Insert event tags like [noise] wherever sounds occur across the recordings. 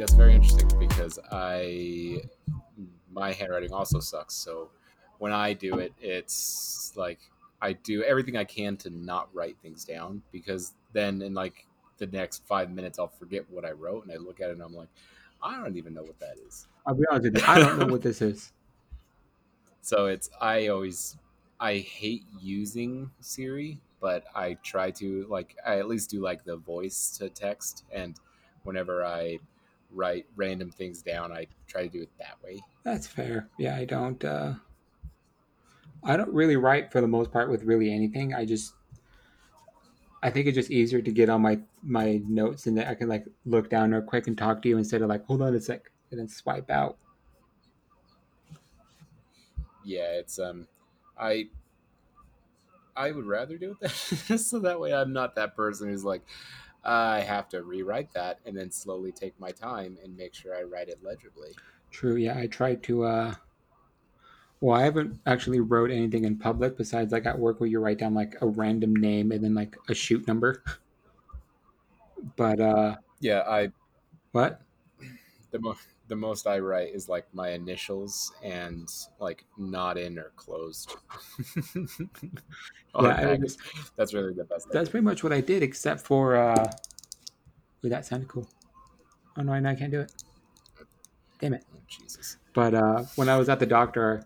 that's very interesting because I my handwriting also sucks. So when I do it, it's like I do everything I can to not write things down because then in like the next five minutes I'll forget what I wrote and I look at it and I'm like, I don't even know what that is. I'll be honest with you, I don't know what this is. [laughs] So it's I always I hate using Siri, but I try to like I at least do like the voice to text and whenever I write random things down, I try to do it that way. That's fair. Yeah, I don't. uh I don't really write for the most part with really anything. I just, I think it's just easier to get on my my notes and then I can like look down real quick and talk to you instead of like hold on a sec and then swipe out. Yeah, it's um, I I would rather do it [laughs] that so that way I'm not that person who's like I have to rewrite that and then slowly take my time and make sure I write it legibly. True. Yeah, I tried to. uh Well, I haven't actually wrote anything in public besides like at work where you write down like a random name and then like a shoot number. [laughs] But uh Yeah, I what? the mo- the most I write is like my initials and like not in or closed. [laughs] Yeah, I package. That's really the best. That's do. pretty much what I did, except for uh Wait, that sounded cool. Oh no, I know I can't do it. Damn it. Oh, Jesus. But uh when I was at the doctor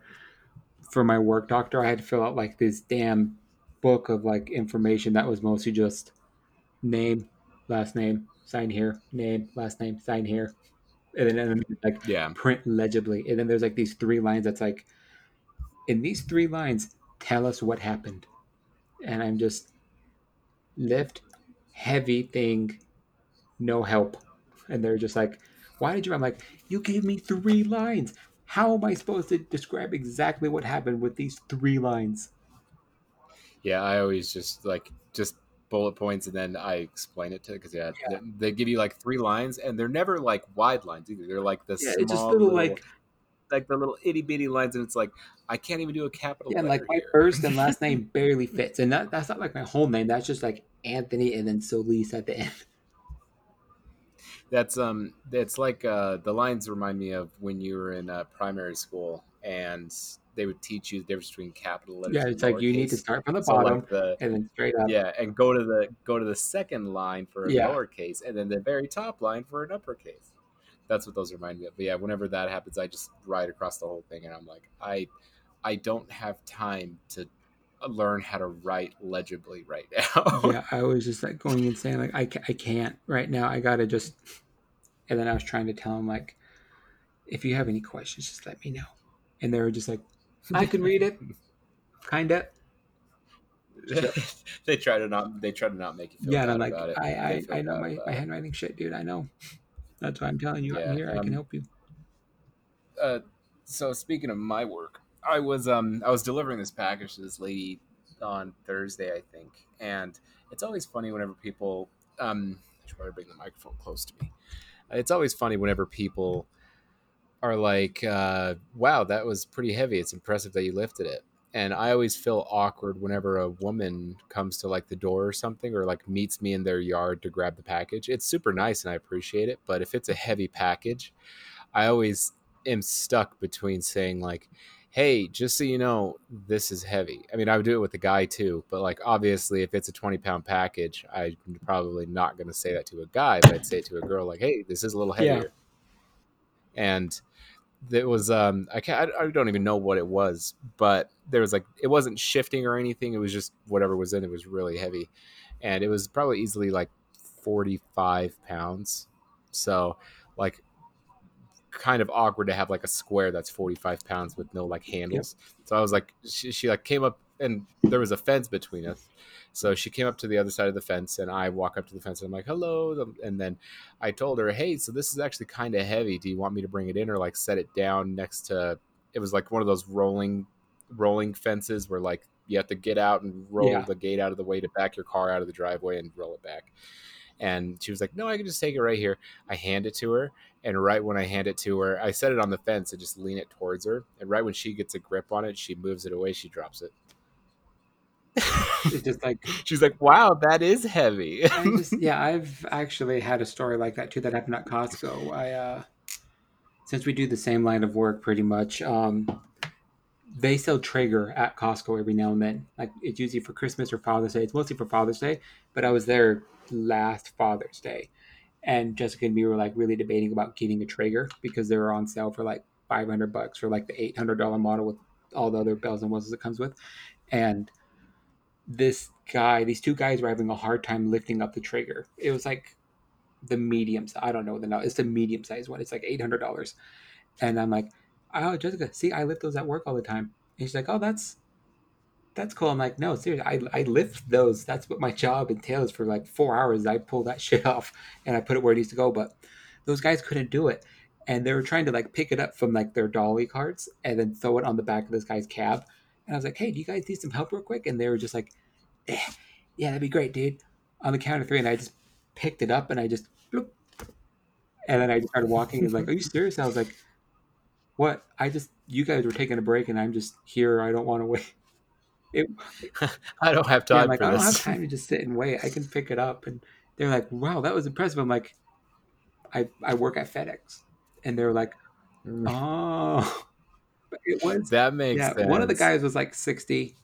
for my work doctor, I had to fill out like this damn book of like information that was mostly just name, last name, sign here, name, last name, sign here. And then, and then like Yeah. print legibly. And then there's like these three lines that's like in these three lines, tell us what happened. And I'm just lift heavy thing, no help. And they're just like, why did you? I'm like, you gave me three lines. How am I supposed to describe exactly what happened with these three lines? Yeah, I always just like just bullet points and then I explain it to because yeah, Yeah. They, they give you like three lines and they're never like wide lines either. They're like the Yeah, small it's just little like like the little itty bitty lines and it's like I can't even do a capital yeah, like my here. first and last name [laughs] barely fits, and that, that's not like my whole name. That's just like Anthony and then Solis at the end. That's um, that's like uh, the lines remind me of when you were in uh, primary school and they would teach you the difference between capital letters. Yeah, it's like you need to start from the So bottom like the and then straight up. yeah, and go to the go to the second line for a Yeah. lowercase, and then the very top line for an uppercase. That's what those remind me of. But yeah, whenever that happens, I just write across the whole thing, and I'm like, I, I don't have time to uh, learn how to write legibly right [laughs] now. yeah, I was just like going insane. Like I, I can't right now. I gotta just. And then I was trying to tell him like, if you have any questions, just let me know. And they were just like, [laughs] I can read it, kinda. [laughs] they try to not. They try to not make feel Yeah, and I'm like. I, I, I know my, my handwriting shit, dude. I know. That's why I'm telling you. Yeah, I'm here. I um, can help you. uh, so speaking of my work, I was um I was delivering this package to this lady on Thursday, I think, and it's always funny whenever people um I should probably bring the microphone close to me. It's always funny whenever people are like, uh, "Wow, that was pretty heavy. It's impressive that you lifted it." And I always feel awkward whenever a woman comes to like the door or something, or like meets me in their yard to grab the package. It's super nice and I appreciate it, but if it's a heavy package, I always am stuck between saying like hey just so you know this is heavy i mean i would do it with the guy too but like obviously if it's a 20 pound package i'm probably not going to say that to a guy but i'd say it to a girl like hey this is a little Yeah. heavier and it was um i can't I, I don't even know what it was but there was like it wasn't shifting or anything it was just whatever was in it was really heavy. And it was probably easily like 45 pounds. So like kind of awkward to have like a square that's 45 pounds with no like handles. So i was like she, she like came up and there was a fence between us so she came up to the other side of the fence and i walk up to the fence and i'm like hello and then i told her hey so this is actually kind of heavy do you want me to bring it in or like set it down next to it was like one of those rolling rolling fences where like you have to get out and roll Yeah. the gate out of the way to back your car out of the driveway and roll it back and she was like no i can just take it right here i hand it to her and right when I hand it to her, I set it on the fence and just lean it towards her. And right when she gets a grip on it, she moves it away, she drops it. It's just like [laughs] She's like, "Wow, that is heavy." I just [laughs] yeah, I've actually had a story like that too that happened at Costco. I uh since we do the same line of work pretty much, um they sell Traeger at Costco every now and then. Like it's usually for Christmas or Father's Day. It's mostly for Father's Day, but I was there last Father's Day, and Jessica and me were like really debating about getting a Traeger because they were on sale for like five hundred bucks for like the eight hundred dollar model with all the other bells and whistles it comes with, and this guy, these two guys were having a hard time lifting up the Traeger. It was like the medium. I don't know the now. it's the medium size one. It's like eight hundred dollars, and I'm like oh Jessica, see, I lift those at work all the time. And she's like, oh, that's that's cool. I'm like, no, seriously, I, I lift those. That's what my job entails for like four hours. I pull that [laughs] shit off and I put it where it needs to go. But those guys couldn't do it. And they were trying to like pick it up from like their dolly carts and then throw it on the back of this guy's cab. And I was like, hey, do you guys need some help real quick? And they were just like, eh, yeah, that'd be great, dude. On the count of three. And I just picked it up and I just, bloop. and then I just started walking. And like, are you [laughs] serious? I was like, what? I just you guys were taking a break and I'm just here. I don't want to wait. [laughs] It, I don't have time yeah, like, for I don't this. have time to just sit and wait. I can pick it up. And they're like, wow, that was impressive. I'm like, I, I work at FedEx. And they're like, oh. It was, that makes yeah, sense. one of the guys was like 60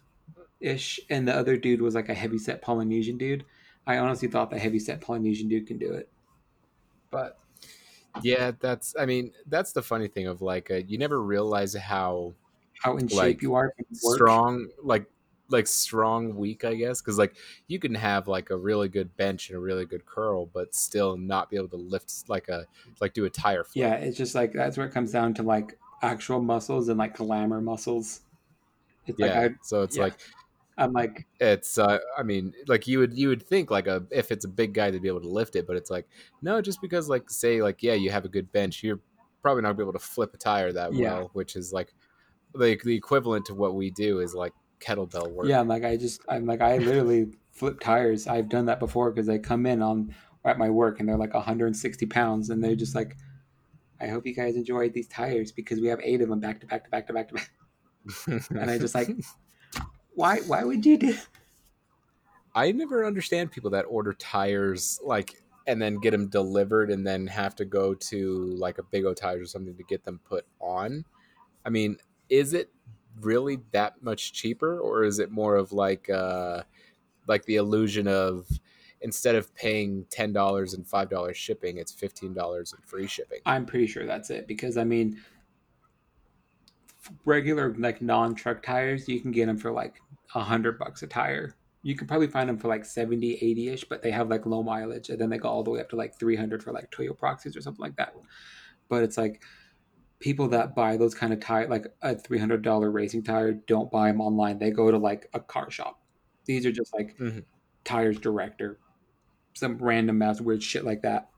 ish, and the other dude was like a heavy set Polynesian dude. I honestly thought the heavy set Polynesian dude can do it. But Yeah, that's. I mean, that's the funny thing of like, uh, you never realize how how in shape you are. strong, like, like strong weak, I guess, because like you can have like a really good bench and a really good curl, but still not be able to lift like a like do a tire flip. Yeah, it's just like that's where it comes down to like actual muscles and like glamour muscles. It's yeah. like so it's yeah. like I, I'm like, it's. uh I mean, like you would you would think like a if it's a big guy to be able to lift it, but it's like no, just because like say like yeah, you have a good bench, you're probably not gonna be able to flip a tire that Yeah. well, which is like like the equivalent to what we do is like kettlebell work. yeah, I'm like I just I'm like I literally [laughs] flip tires. I've done that before because they come in on at my work and they're like 160 pounds and they're just like, I hope you guys enjoyed these tires because we have eight of them back to back to back to back to back. [laughs] And I just like, why why would you do? I never understand people that order tires like and then get them delivered and then have to go to like a Big O tires or something to get them put on. I mean, is it really that much cheaper or is it more of like uh like the illusion of instead of paying ten dollars and five dollars shipping, it's fifteen dollars and free shipping. I'm pretty sure that's it because I mean, regular like non-truck tires, you can get them for like a hundred bucks a tire. You can probably find them for like 70, 80 ish, but they have like low mileage and then they go all the way up to like 300 for like Toyo Proxes or something like that. But it's like people that buy those kind of tire, like a $300 racing tire, don't buy them online. They go to like a car shop. These are just like Mhm. tires direct or some random ass weird shit like that.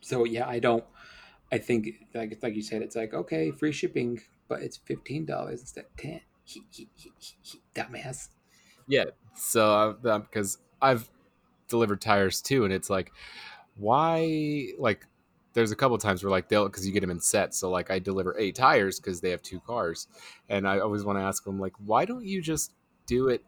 So yeah, I don't. I think like like you said, it's like okay, free shipping, but it's fifteen dollars instead of ten. He, he, he, he, dumbass. Yeah, so uh, because I've delivered tires too, and it's like, why? Like, there's a couple times where like they'll because you get them in sets. So like I deliver eight tires because they have two cars, and I always want to ask them like, why don't you just do it?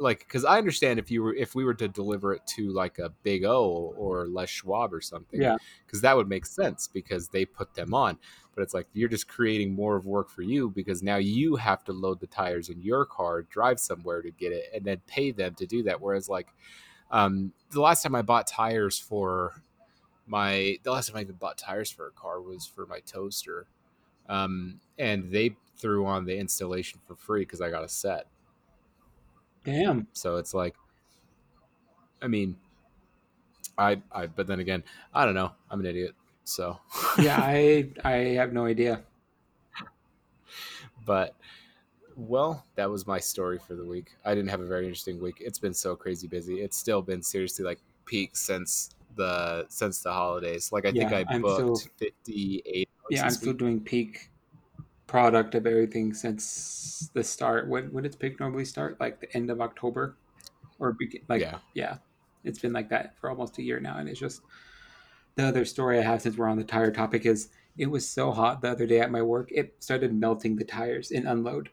Like, because I understand if you were if we were to deliver it to like a Big O or Les Schwab or something, Yeah. because that would make sense because they put them on. But it's like you're just creating more of work for you because now you have to load the tires in your car, drive somewhere to get it, and then pay them to do that. Whereas like um, the last time I bought tires for my the last time I even bought tires for a car was for my toaster, um, and they threw on the installation for free because I got a set. Damn. So it's like, I mean, I I but then again, I don't know. I'm an idiot. So [laughs] Yeah, I I have no idea. but well, that was my story for the week. I didn't have a very interesting week. It's been so crazy busy. It's still been seriously like peak since the since the holidays. Like I think Yeah, I I'm booked 58 hours Yeah, I'm still week. doing peak product of everything since the start. When when does peak normally start? Like the end of October, or begin, like yeah. yeah, it's been like that for almost a year now, and it's just the other story I have since we're on the tire topic is it was so hot the other day at my work it started melting the tires in unload,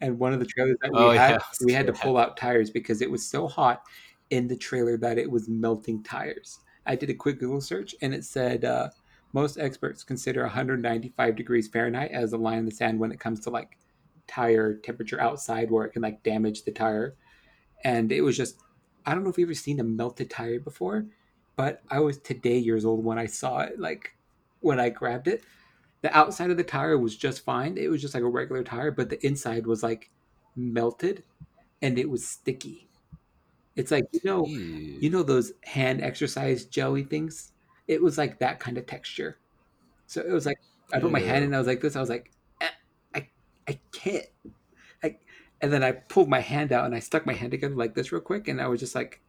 and one of the trailers that we Oh, had, yeah, we had to pull out tires because it was so hot in the trailer that it was melting tires. I did a quick Google search and it said uh, most experts consider 195 degrees Fahrenheit as the line in the sand when it comes to like tire temperature outside where it can like damage the tire. And it was just, I don't know if you've ever seen a melted tire before, but I was today years old when I saw it. Like when I grabbed it, the outside of the tire was just fine. It was just like a regular tire, but the inside was like melted and it was sticky. It's like you know, Ew. you know those hand exercise jelly things. It was like that kind of texture. So it was like I put my hand in. I was like this. I was like, eh, I I can't. I, and then I pulled my hand out and I stuck my hand together like this real quick, and I was just like,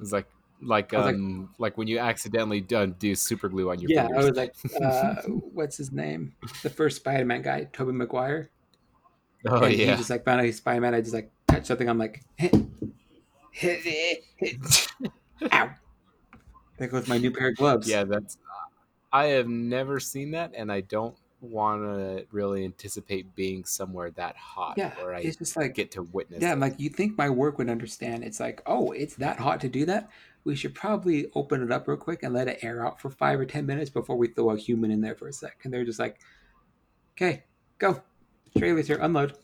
It's like like was like- um like, when you accidentally do, do super glue on your yeah. fingers. I was like, [laughs] uh, what's his name? The first Spider-Man guy, Tobey Maguire. oh and he just like found out he's Spider-Man. I just like touched something. I'm like, hit, hit, hit. [laughs] ow. There goes my new pair of gloves. yeah, that's. I have never seen that, and I don't want to really anticipate being somewhere that hot yeah. where I It's just like get to witness. Yeah, it. Like, you think my work would understand? It's like, oh, it's that hot to do that. We should probably open it up real quick and let it air out for five or ten minutes before we throw a human in there for a sec. And they're just like, okay, go. Trailer's here, unload.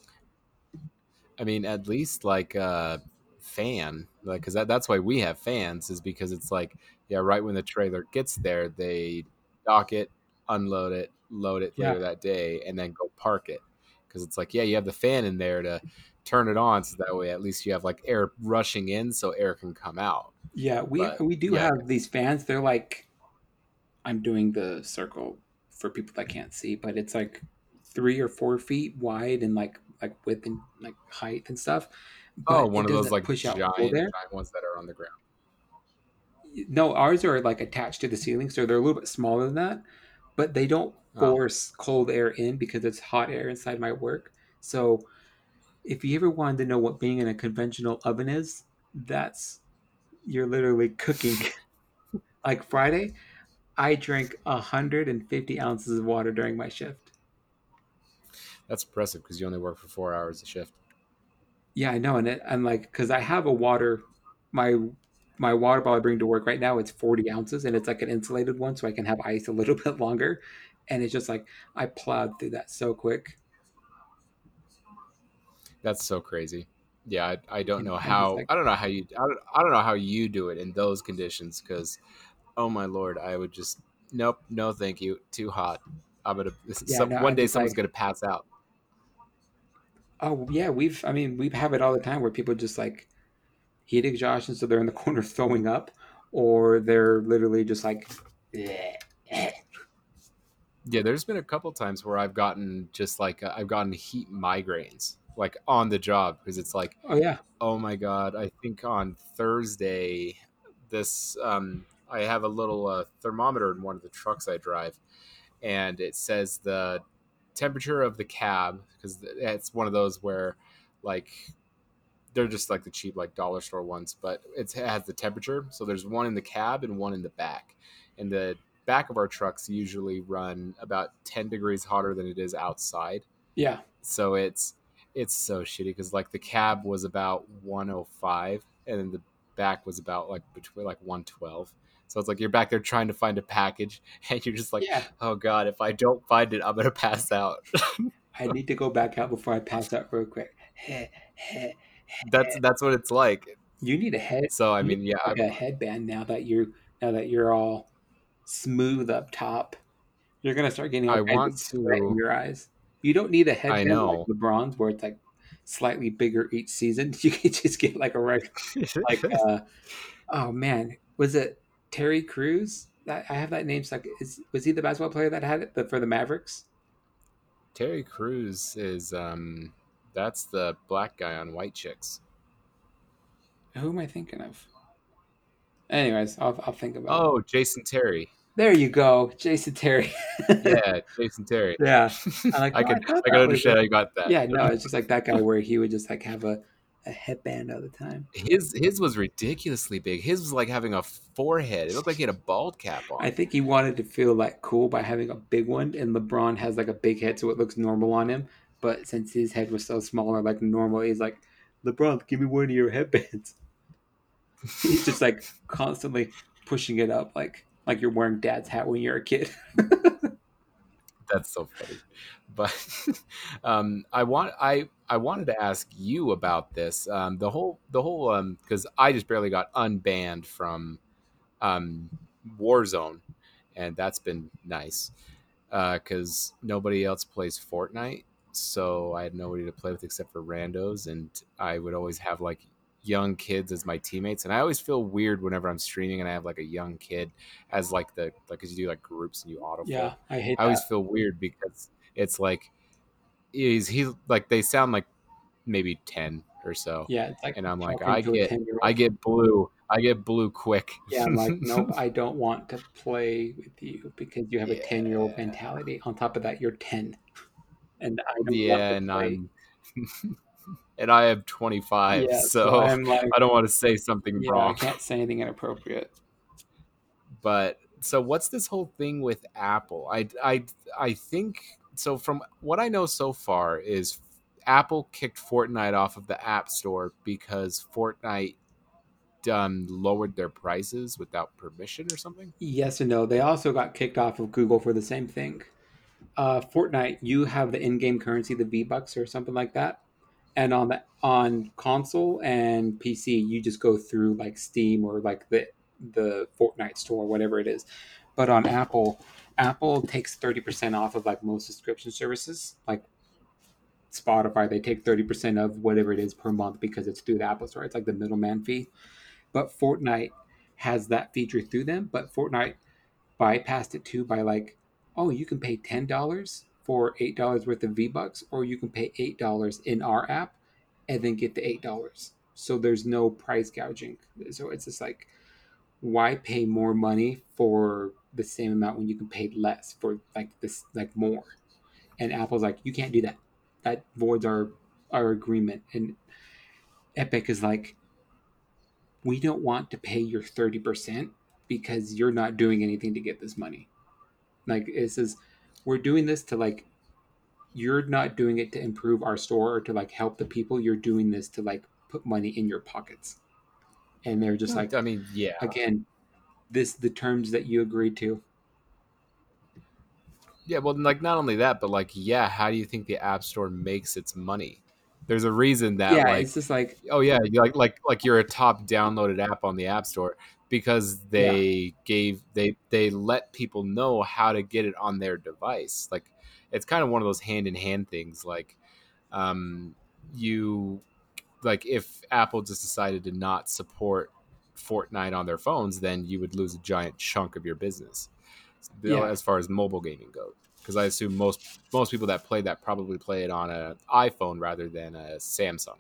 I mean, at least like uh fan, like because that, that's why we have fans is because it's like yeah, right when the trailer gets there, they dock it, unload it, load it later Yeah. that day, and then go park it. Because it's like yeah, you have the fan in there to turn it on, so that way at least you have like air rushing in, so air can come out. Yeah, we But, we do yeah. have these fans. They're like, I'm doing the circle for people that can't see, but it's like three or four feet wide and like like width and like height and stuff. Oh, one of those like push out giant, giant ones that are on the ground. No, ours are like attached to the ceiling, so they're a little bit smaller than that, but they don't Oh. force cold air in because it's hot air inside my work. So if you ever wanted to know what being in a conventional oven is, that's you're literally cooking. [laughs] like Friday, I drank 150 ounces of water during my shift. That's impressive because you only work for four hours a shift. Yeah, I know, and it, I'm like, because I have a water, my my water bottle I bring to work right now, it's 40 ounces, and it's like an insulated one, so I can have ice a little [laughs] bit longer. And it's just like I plowed through that so quick. That's so crazy. Yeah, I, I don't And know how. like- I don't know how you. I don't, I don't know how you do it in those conditions. Because, oh my lord, I would just nope, no, thank you, too hot. I'm gonna. [laughs] Yeah, some, no, one day someone's like- gonna pass out. Oh yeah, we've I mean we have it all the time where people just like heat exhaustion, so they're in the [laughs] corner throwing up, or they're literally just like, "Bleh, eh." Yeah, there's been a couple times where I've gotten just like uh, I've gotten heat migraines, like on the job, because it's like oh yeah, oh my god i think on thursday this um i have a little uh, thermometer in one of the trucks i drive and it says the temperature of the cab because it's one of those where like they're just like the cheap like dollar store ones but it's, it has the temperature. So there's one in the cab and one in the back. And the back of our trucks usually run about 10 degrees hotter than it is outside. Yeah, so it's it's so shitty because like the cab was about 105 and then the back was about like between like 112 so it's like you're back there trying to find a package [laughs] and you're just like yeah. oh god if i don't find it i'm gonna pass out [laughs] I need to go back out before I pass out real quick. that's that's what it's like You need a head, so i mean yeah like a headband now that you're now that you're all smooth up top. You're gonna start getting I want sweat in to- your eyes. You don't need a headband know. like LeBron's, where it's like slightly bigger each season. [laughs] You can just get like a regular like uh oh man was it terry Crews? i have that name stuck is was he the basketball player that had it the, for the mavericks? Terry Crews is um that's the black guy on white chicks. Who am i thinking of? Anyways i'll, I'll think about it. Oh jason terry. There you go jason terry. Yeah [laughs] jason terry. Yeah [laughs] i like i can [laughs] i that can understand I got that. Yeah no it's just like that guy where he would just like have a, a headband all the time His his was ridiculously big. His was like having a forehead. It looked like he had a bald cap on. i think he wanted to feel like cool by having a big one and lebron has like a big head so it looks normal on him But since his head was so smaller, like normal, he's like, LeBron, give me one of your headbands. [laughs] he's just like constantly pushing it up, like like you're wearing dad's hat when you're a kid. [laughs] That's so funny. But [laughs] um, I want I I wanted to ask you about this. Um, the whole the whole because I just barely got unbanned from um, Warzone, and that's been nice because uh, nobody else plays Fortnite. So I had nobody to play with except for randos, and I would always have like young kids as my teammates and i always feel weird whenever i'm streaming and i have like a young kid as like the like because you do like groups and you auto yeah i hate i always feel weird because it's like he's he's like they sound like maybe 10 or so yeah like and i'm like i get i get blue i get blue quick. Yeah i'm like nope [laughs] i don't want to play with you because you have yeah. a 10 year old mentality. On top of that you're 10 and i yeah and i'm [laughs] and I am 25, yeah, so, so like, [laughs] I don't want to say something wrong. I can't say anything inappropriate. But so what's this whole thing with Apple? I I I think so from what I know so far is Apple kicked Fortnite off of the App Store because Fortnite um, lowered their prices without permission or something? Yes and no. They also got kicked off of Google for the same thing. Uh, Fortnite, you have the in-game currency, the V Bucks or something like that and on the on console and PC, you just go through like Steam or like the the Fortnite store, whatever it is. But on Apple, Apple takes thirty percent off of like most subscription services, like Spotify. They take thirty percent of whatever it is per month because it's through the Apple Store. It's like the middleman fee. But Fortnite has that feature through them. But Fortnite bypassed it too by like, oh, you can pay ten dollars for eight dollars worth of V Bucks, or you can pay eight dollars in our app and then get the eight dollars. So there's no price gouging. So it's just like, why pay more money for the same amount when you can pay less for like this, like more? And Apple's like, you can't do that. That voids our our agreement. And Epic is like, we don't want to pay your thirty percent because you're not doing anything to get this money. Like it says we're doing this to like you're not doing it to improve our store or to like help the people. You're doing this to like put money in your pockets. And they're just like i mean yeah. again this the terms that you agreed to. Yeah well like not only that but like yeah how do you think the app store makes its money? There's a reason that yeah like, it's just like oh yeah like like like you're a top downloaded app on the app store because they yeah. gave they they let people know how to get it on their device. Like it's kind of one of those hand in hand things like um you like if apple just decided to not support fortnite on their phones then you would lose a giant chunk of your business. You know, as far as mobile gaming goes because i assume most most people that play that probably play it on an iphone rather than a samsung.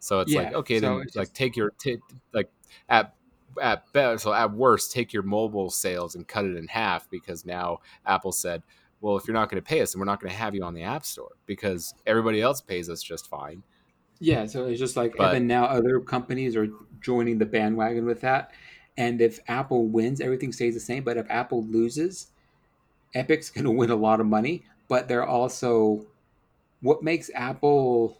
So it's yeah, like okay so then like take your t- like at at best, so at worst, take your mobile sales and cut it in half because now Apple said, well, if you're not going to pay us, then we're not going to have you on the App Store because everybody else pays us just fine. Yeah, so it's just like, but, and then now other companies are joining the bandwagon with that. And if Apple wins, everything stays the same. But if Apple loses, Epic's going to win a lot of money. But they're also, what makes Apple,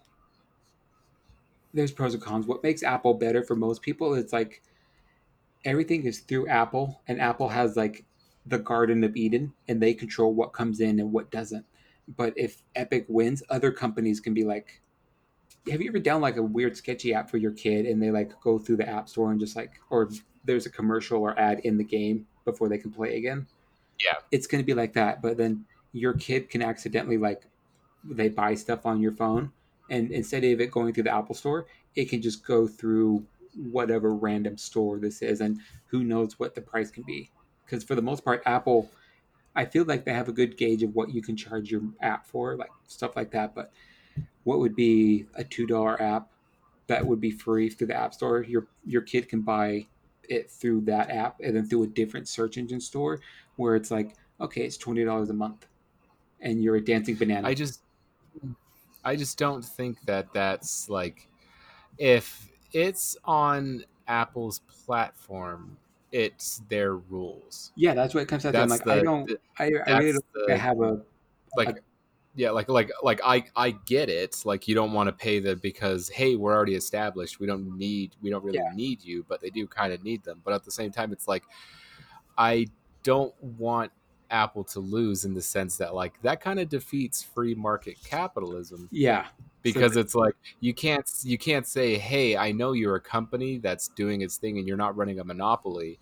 there's pros and cons. What makes Apple better for most people it's like, everything is through Apple, and Apple has like the Garden of Eden, and they control what comes in and what doesn't. But if Epic wins, other companies can be like, "Have you ever done like a weird sketchy app for your kid?" And they like go through the App Store and just like, or there's a commercial or ad in the game before they can play again. Yeah, it's going to be like that. But then your kid can accidentally like they buy stuff on your phone, and instead of it going through the Apple Store, it can just go through whatever random store this is, and who knows what the price can be. Because for the most part, Apple, I feel like they have a good gauge of what you can charge your app for, like stuff like that. But what would be a two dollar app that would be free through the App Store? Your your kid can buy it through that app, and then through a different search engine store where it's like, okay, it's twenty dollars a month, and you're a dancing banana. I just, I just don't think that that's like, if it's on Apple's platform, it's their rules. Yeah, that's what it comes out to. I'm like, the, I don't, the, I, I really don't the, have a like. A, yeah like like like i i get it like you don't want to pay the because hey we're already established we don't need we don't really Yeah. need you but they do kind of need them but at the same time it's like i don't want apple to lose in the sense that like that kind of defeats free market capitalism Yeah, because it's like you can't you can't say hey i know you're a company that's doing its thing and you're not running a monopoly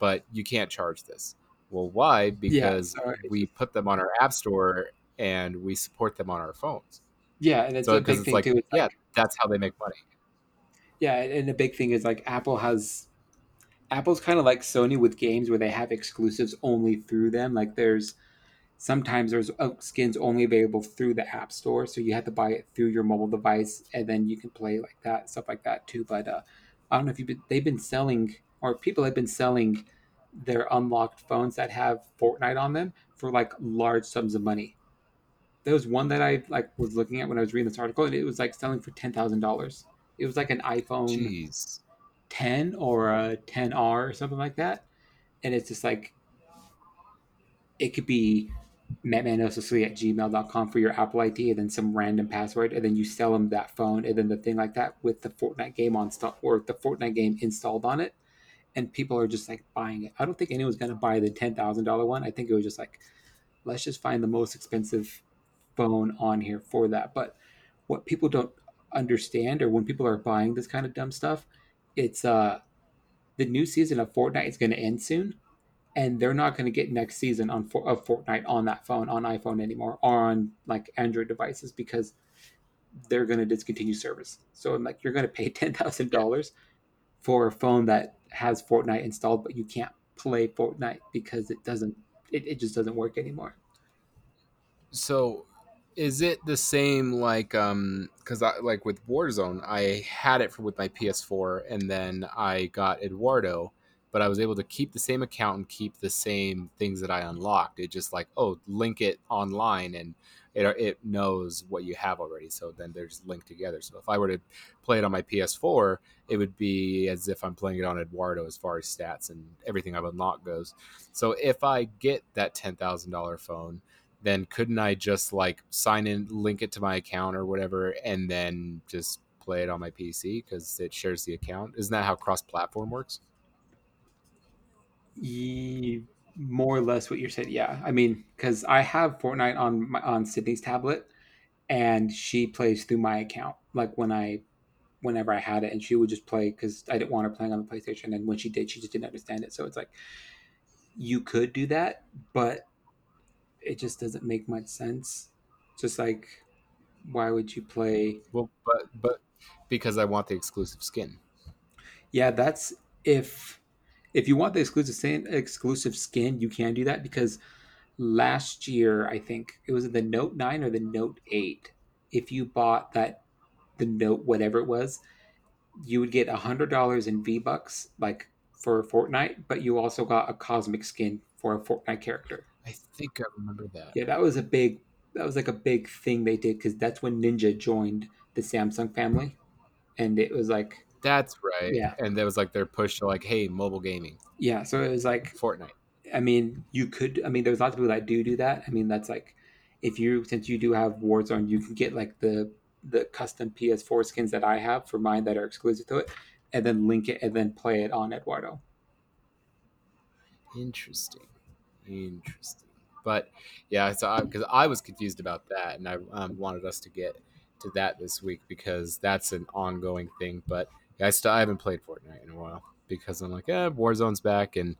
but you can't charge this. Well why? Because it's we put them on our app store and we support them on our phones. Yeah, and it's so a big it's thing like too. Yeah like, that's how they make money. Yeah, and the big thing is like Apple has Apple's kind of like Sony with games where they have exclusives only through them. Like there's sometimes there's uh, skins only available through the App Store, so you have to buy it through your mobile device, and then you can play like that stuff like that too. But uh, I don't know if you've been, they've been selling or people have been selling their unlocked phones that have Fortnite on them for like large sums of money. There was one that I like was looking at when I was reading this article, and it was like selling for ten thousand dollars. It was like an iPhone jeez 10 or a 10R or something like that. And it's just like, it could be mattmanosically at gmail.com for your Apple ID and then some random password. And then you sell them that phone and then the thing like that with the Fortnite game on stuff or the Fortnite game installed on it. And people are just like buying it. I don't think anyone's going to buy the $10,000 one. I think it was just like, let's just find the most expensive phone on here for that. But what people don't understand or when people are buying this kind of dumb stuff, it's uh the new season of Fortnite is going to end soon, and they're not going to get next season on for, of Fortnite on that phone on iPhone anymore or on like Android devices because they're going to discontinue service. So I'm like, you're going to pay [laughs] ten thousand dollars for a phone that has Fortnite installed, but you can't play Fortnite because it doesn't. It, it just doesn't work anymore. so is it the same like um because i like with warzone i had it for with my ps4 and then i got eduardo but i was able to keep the same account and keep the same things that i unlocked it just like oh link it online and it, it knows what you have already so then they're just linked together so if i were to play it on my ps4 it would be as if i'm playing it on eduardo as far as stats and everything i've unlocked goes so if i get that $10000 phone then couldn't I just like sign in, link it to my account or whatever, and then just play it on my PC because it shares the account? Isn't that how cross-platform works? Ye, more or less what you're saying. Yeah, I mean, because I have Fortnite on my, on Sydney's tablet, and she plays through my account. Like when I, whenever I had it, and she would just play because I didn't want her playing on the PlayStation. And when she did, she just didn't understand it. So it's like you could do that, but it just doesn't make much sense. Just like, why would you play? Well, but but because I want the exclusive skin. Yeah, that's if if you want the exclusive skin, exclusive skin, you can do that because last year I think it was the Note nine or the Note eight. If you bought that the Note whatever it was, you would get a hundred dollars in V bucks like for Fortnite, but you also got a cosmic skin for a Fortnite character. I think I remember that. Yeah, that was a big that was like a big thing they did because that's when Ninja joined the Samsung family, and it was like That's right. Yeah. And there was like their push to like, hey, mobile gaming, yeah, so it was like Fortnite. I mean, you could. I mean, there's lots of people that do do that. I mean, that's like if you since you do have Warzone, you can get like the the custom PS4 skins that I have for mine that are exclusive to it, and then link it and then play it on Eduardo. Interesting. Interesting. But yeah, so because I, I, was confused about that, and I um, wanted us to get to that this week because that's an ongoing thing. But yeah, I still I haven't played Fortnite in a while because I'm like, eh, Warzone's back, and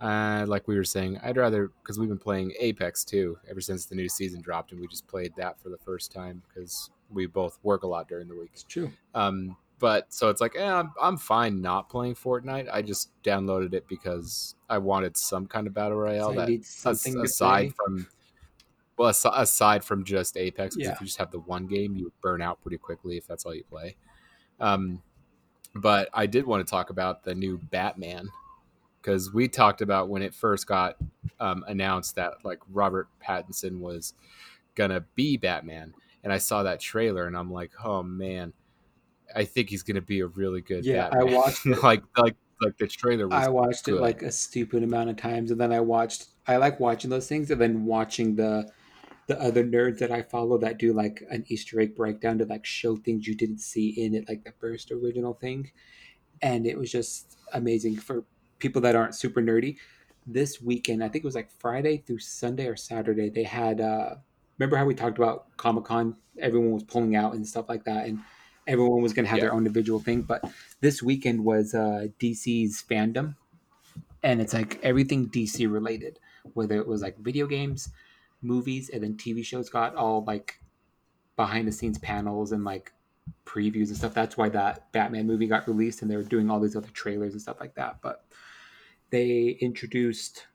uh, like we were saying, I'd rather because we've been playing Apex too ever since the new season dropped, and we just played that for the first time because we both work a lot during the week. It's true. Um, but so it's like, eh, I'm, I'm fine not playing Fortnite. I just downloaded it because I wanted some kind of battle royale So that something aside from well aside from just Apex. 'cause Yeah. if you just have the one game, you burn out pretty quickly if that's all you play. Um, but I did want to talk about the new Batman because we talked about when it first got um, announced that like Robert Pattinson was gonna be Batman, and I saw that trailer and I'm like, oh man, I think he's gonna be a really good. Yeah, I Batman. watched [laughs] it. like like like the trailer was. I watched it like a stupid amount of times, and then I watched. I like watching those things, and then watching the the other nerds that I follow that do like an Easter egg breakdown to like show things you didn't see in it, like the first original thing. And it was just amazing for people that aren't super nerdy. This weekend, I think it was like Friday through Sunday or Saturday, they had uh remember how we talked about Comic Con? Everyone was pulling out and stuff like that, and everyone was gonna have Yeah. their own individual thing. But this weekend was uh DC's fandom. And it's like everything DC related, whether it was like video games, movies and then TV shows got all like behind the scenes panels and like previews and stuff. That's why that Batman movie got released and they were doing all these other trailers and stuff like that. But they introduced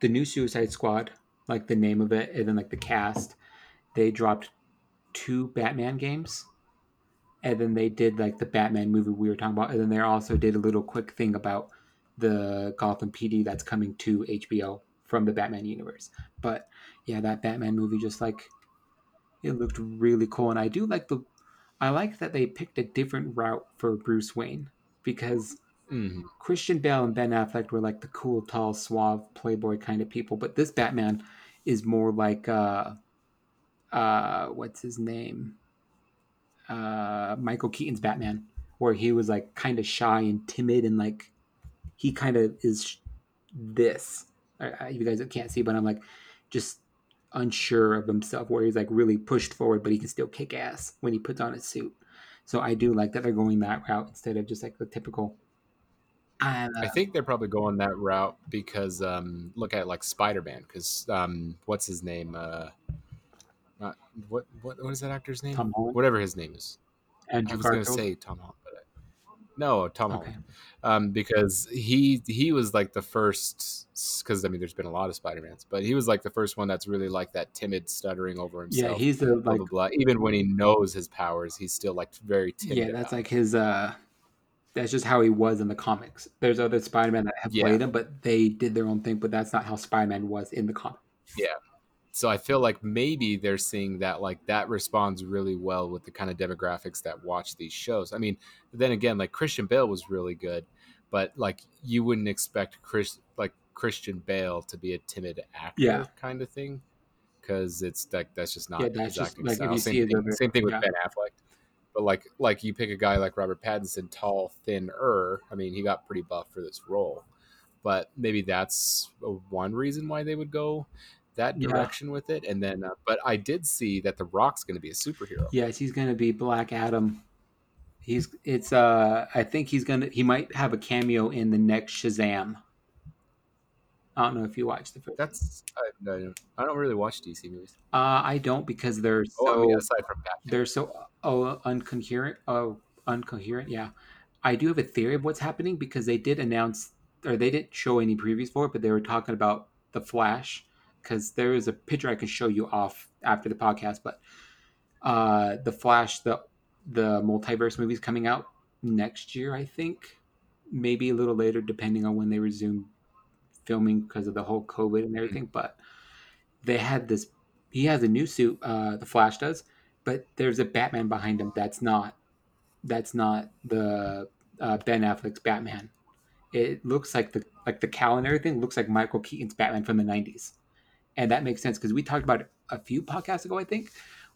the new Suicide Squad, like the name of it, and then like the cast. They dropped two Batman games. And then they did like the Batman movie we were talking about. And then they also did a little quick thing about the Gotham PD that's coming to HBO from the Batman universe. But yeah, that Batman movie just like it looked really cool, and I do like the I like that they picked a different route for Bruce Wayne because Mhm. Christian Bale and Ben Affleck were like the cool, tall, suave, playboy kind of people, but this Batman is more like uh uh what's his name? Uh Michael Keaton's Batman, where he was like kind of shy and timid and like he kind of is this. I, I, you guys can't see, but I'm like just unsure of himself, where he's like really pushed forward, but he can still kick ass when he puts on his suit. So I do like that they're going that route instead of just like the typical. Uh, I think they're probably going that route because um, look at like Spider Man because um, what's his name? Uh, not what what what is that actor's name? Whatever his name is. I was going to say Tom Holland, but no, Tom Okay. Holland. Um, because he he was like the first because I mean there's been a lot of Spider Mans, but he was like the first one that's really like that timid, stuttering over himself. Yeah, he's the blah like blah blah. Even when he knows his powers, he's still like very timid. yeah, that's about like his. uh That's just how he was in the comics. There's other Spider-Man that have Yeah. played him, but they did their own thing. But that's not how Spider-Man was in the comic. So I feel like maybe they're seeing that like that responds really well with the kind of demographics that watch these shows. I mean, then again, like Christian Bale was really good, but like you wouldn't expect Chris like Christian Bale to be a timid actor Yeah. kind of thing because it's like that's just not Yeah, that's his just, acting like. Same thing, other- same thing with yeah. Ben Affleck. But like like you pick a guy like Robert Pattinson, tall, thin er. I mean, he got pretty buff for this role, but maybe that's one reason why they would go that Yeah. direction with it. And then, uh, but I did see that The Rock's going to be a superhero. Yes, he's gonna be Black Adam. He's it's uh I think he's gonna he might have a cameo in the next Shazam. I don't know if you watched the first. That's I, no, I don't really watch DC movies. Uh, I don't because they're so Oh, I mean, aside from Batman. they're so oh uncoherent. Oh, uncoherent. Yeah, I do have a theory of what's happening because they did announce or they didn't show any previews for it, but they were talking about the Flash because there is a picture I can show you off after the podcast. But uh, the Flash, the the multiverse movie's coming out next year, I think, maybe a little later, depending on when they resume filming because of the whole COVID and everything. But they had this. He has a new suit. Uh, the Flash does, but there's a Batman behind him. That's not. That's not the uh, Ben Affleck's Batman. It looks like the like the cowl and everything looks like Michael Keaton's Batman from the '90s, and that makes sense because we talked about a few podcasts ago, I think,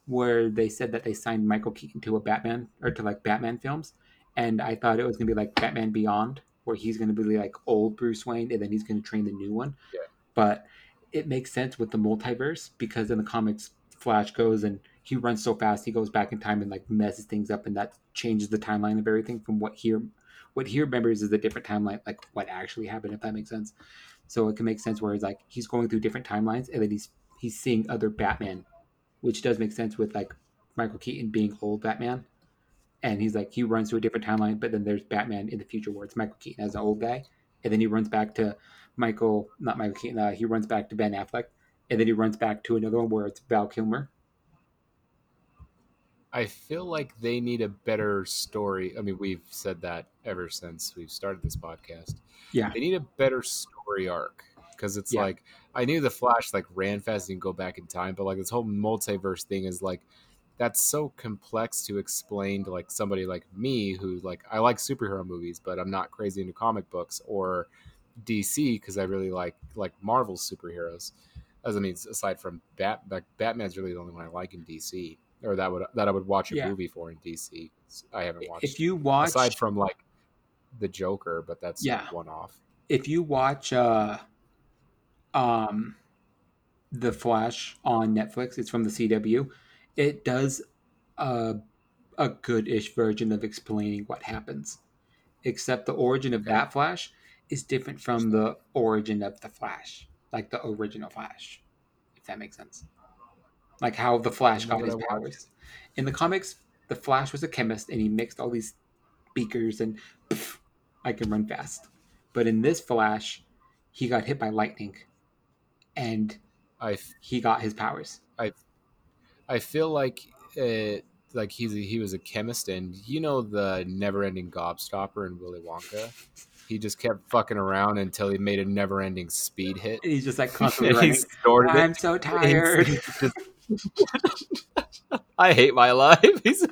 where they said that they signed Michael Keaton to a Batman or to like Batman films, and I thought it was gonna be like Batman Beyond, where he's gonna be like old Bruce Wayne, and then he's gonna train the new one. Yeah. But it makes sense with the multiverse because in the comics, Flash goes and he runs so fast he goes back in time and like messes things up, and that changes the timeline of everything from what he what he remembers is a different timeline, like what actually happened, if that makes sense. So it can make sense where he's like he's going through different timelines, and then he's he's seeing other Batman, which does make sense with like Michael Keaton being old Batman. And he's like, he runs to a different timeline, but then there's Batman in the future where it's Michael Keaton as an old guy. And then he runs back to Michael, not Michael Keaton, uh, he runs back to Ben Affleck. And then he runs back to another one where it's Val Kilmer. I feel like they need a better story. I mean, we've said that ever since we've started this podcast. Yeah. They need a better story arc because it's Yeah. like I knew the Flash like ran fast and can go back in time, but like this whole multiverse thing is like that's so complex to explain to like somebody like me who like I like superhero movies, but I'm not crazy into comic books or DC because I really like like Marvel superheroes. as I mean, aside from Bat, like Batman's really the only one I like in DC, or that would that I would watch a Yeah. movie for in DC. I haven't watched If you watch, aside from like the Joker, but that's Yeah. one off. if you watch, uh, um, the Flash on Netflix, it's from the CW. It does a a good-ish version of explaining what happens, except the origin of that Flash is different from the origin of the Flash, like the original Flash, if that makes sense. Like how the Flash got his powers. In the comics, the Flash was a chemist and he mixed all these beakers and I can run fast. But in this Flash, he got hit by lightning and I he got his powers. I I feel like it, like he's a, he was a chemist, and you know the never-ending gobstopper in Willy Wonka. He just kept fucking around until he made a never-ending speed hit. And he's just like [laughs] constantly he. I'm so [laughs] tired. [laughs] I hate my life. [laughs] He's,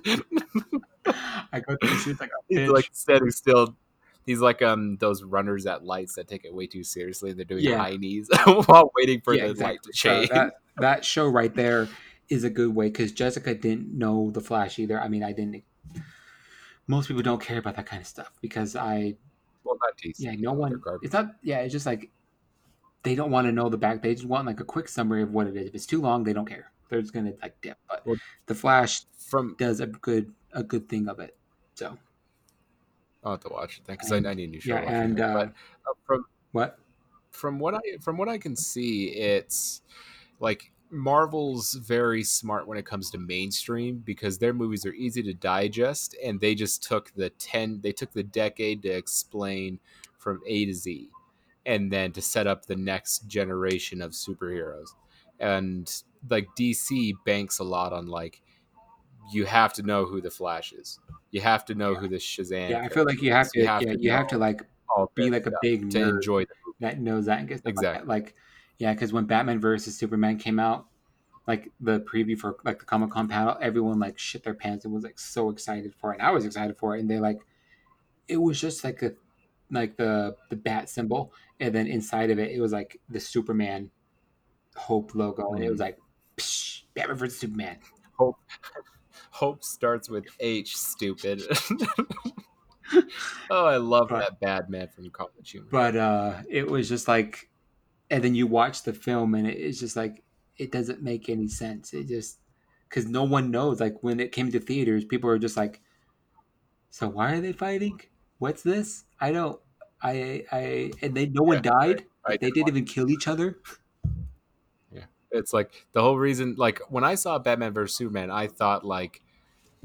I go through shit like a he's like standing still. He's like um those runners at lights that take it way too seriously. They're doing Yeah. high knees [laughs] while waiting for Yeah, the light exactly. to So change. that that show right there is a good way because Jessica didn't know the Flash either. I mean, I didn't. Most people don't care about that kind of stuff because I well, not DC. yeah no one. It's not yeah. It's just like they don't want to know the back. They just want like a quick summary of what it is. If it's too long, they don't care. They're gonna like dip. But Well- the Flash From does a good a good thing of it. So I'll have to watch it then because I, I need a new show. yeah, and uh, but uh, from what? from what I from what I can see, it's like Marvel's very smart when it comes to mainstream because their movies are easy to digest, and they just took the ten they took the decade to explain from A to Z, and then to set up the next generation of superheroes, and like DC banks a lot on like you have to know who the Flash is, you have to know who the Shazam. Yeah, I feel like you have to. character is. yeah, you have to like be like a big to enjoy that knows that and gets. Exactly. Like, yeah, because when Batman versus Superman came out, like the preview for like the Comic Con panel, everyone like shit their pants and was like so excited for it. And I was excited for it, and they like, it was just like a like the the bat symbol, and then inside of it, it was like the Superman hope logo, and it was Mm. like, Psh, Batman versus Superman. Hope Hope starts with H, stupid. [laughs] oh, I love But- that bad man from College Humor. But uh it was just like, and then you watch the film, and it's just like it doesn't make any sense. It just because no one knows. Like when it came to theaters, people are just like, "So why are they fighting? What's this? I don't." I I and they no one died. I Like, they did didn't even kill each other. It's like the whole reason. Like when I saw Batman vs Superman, I thought like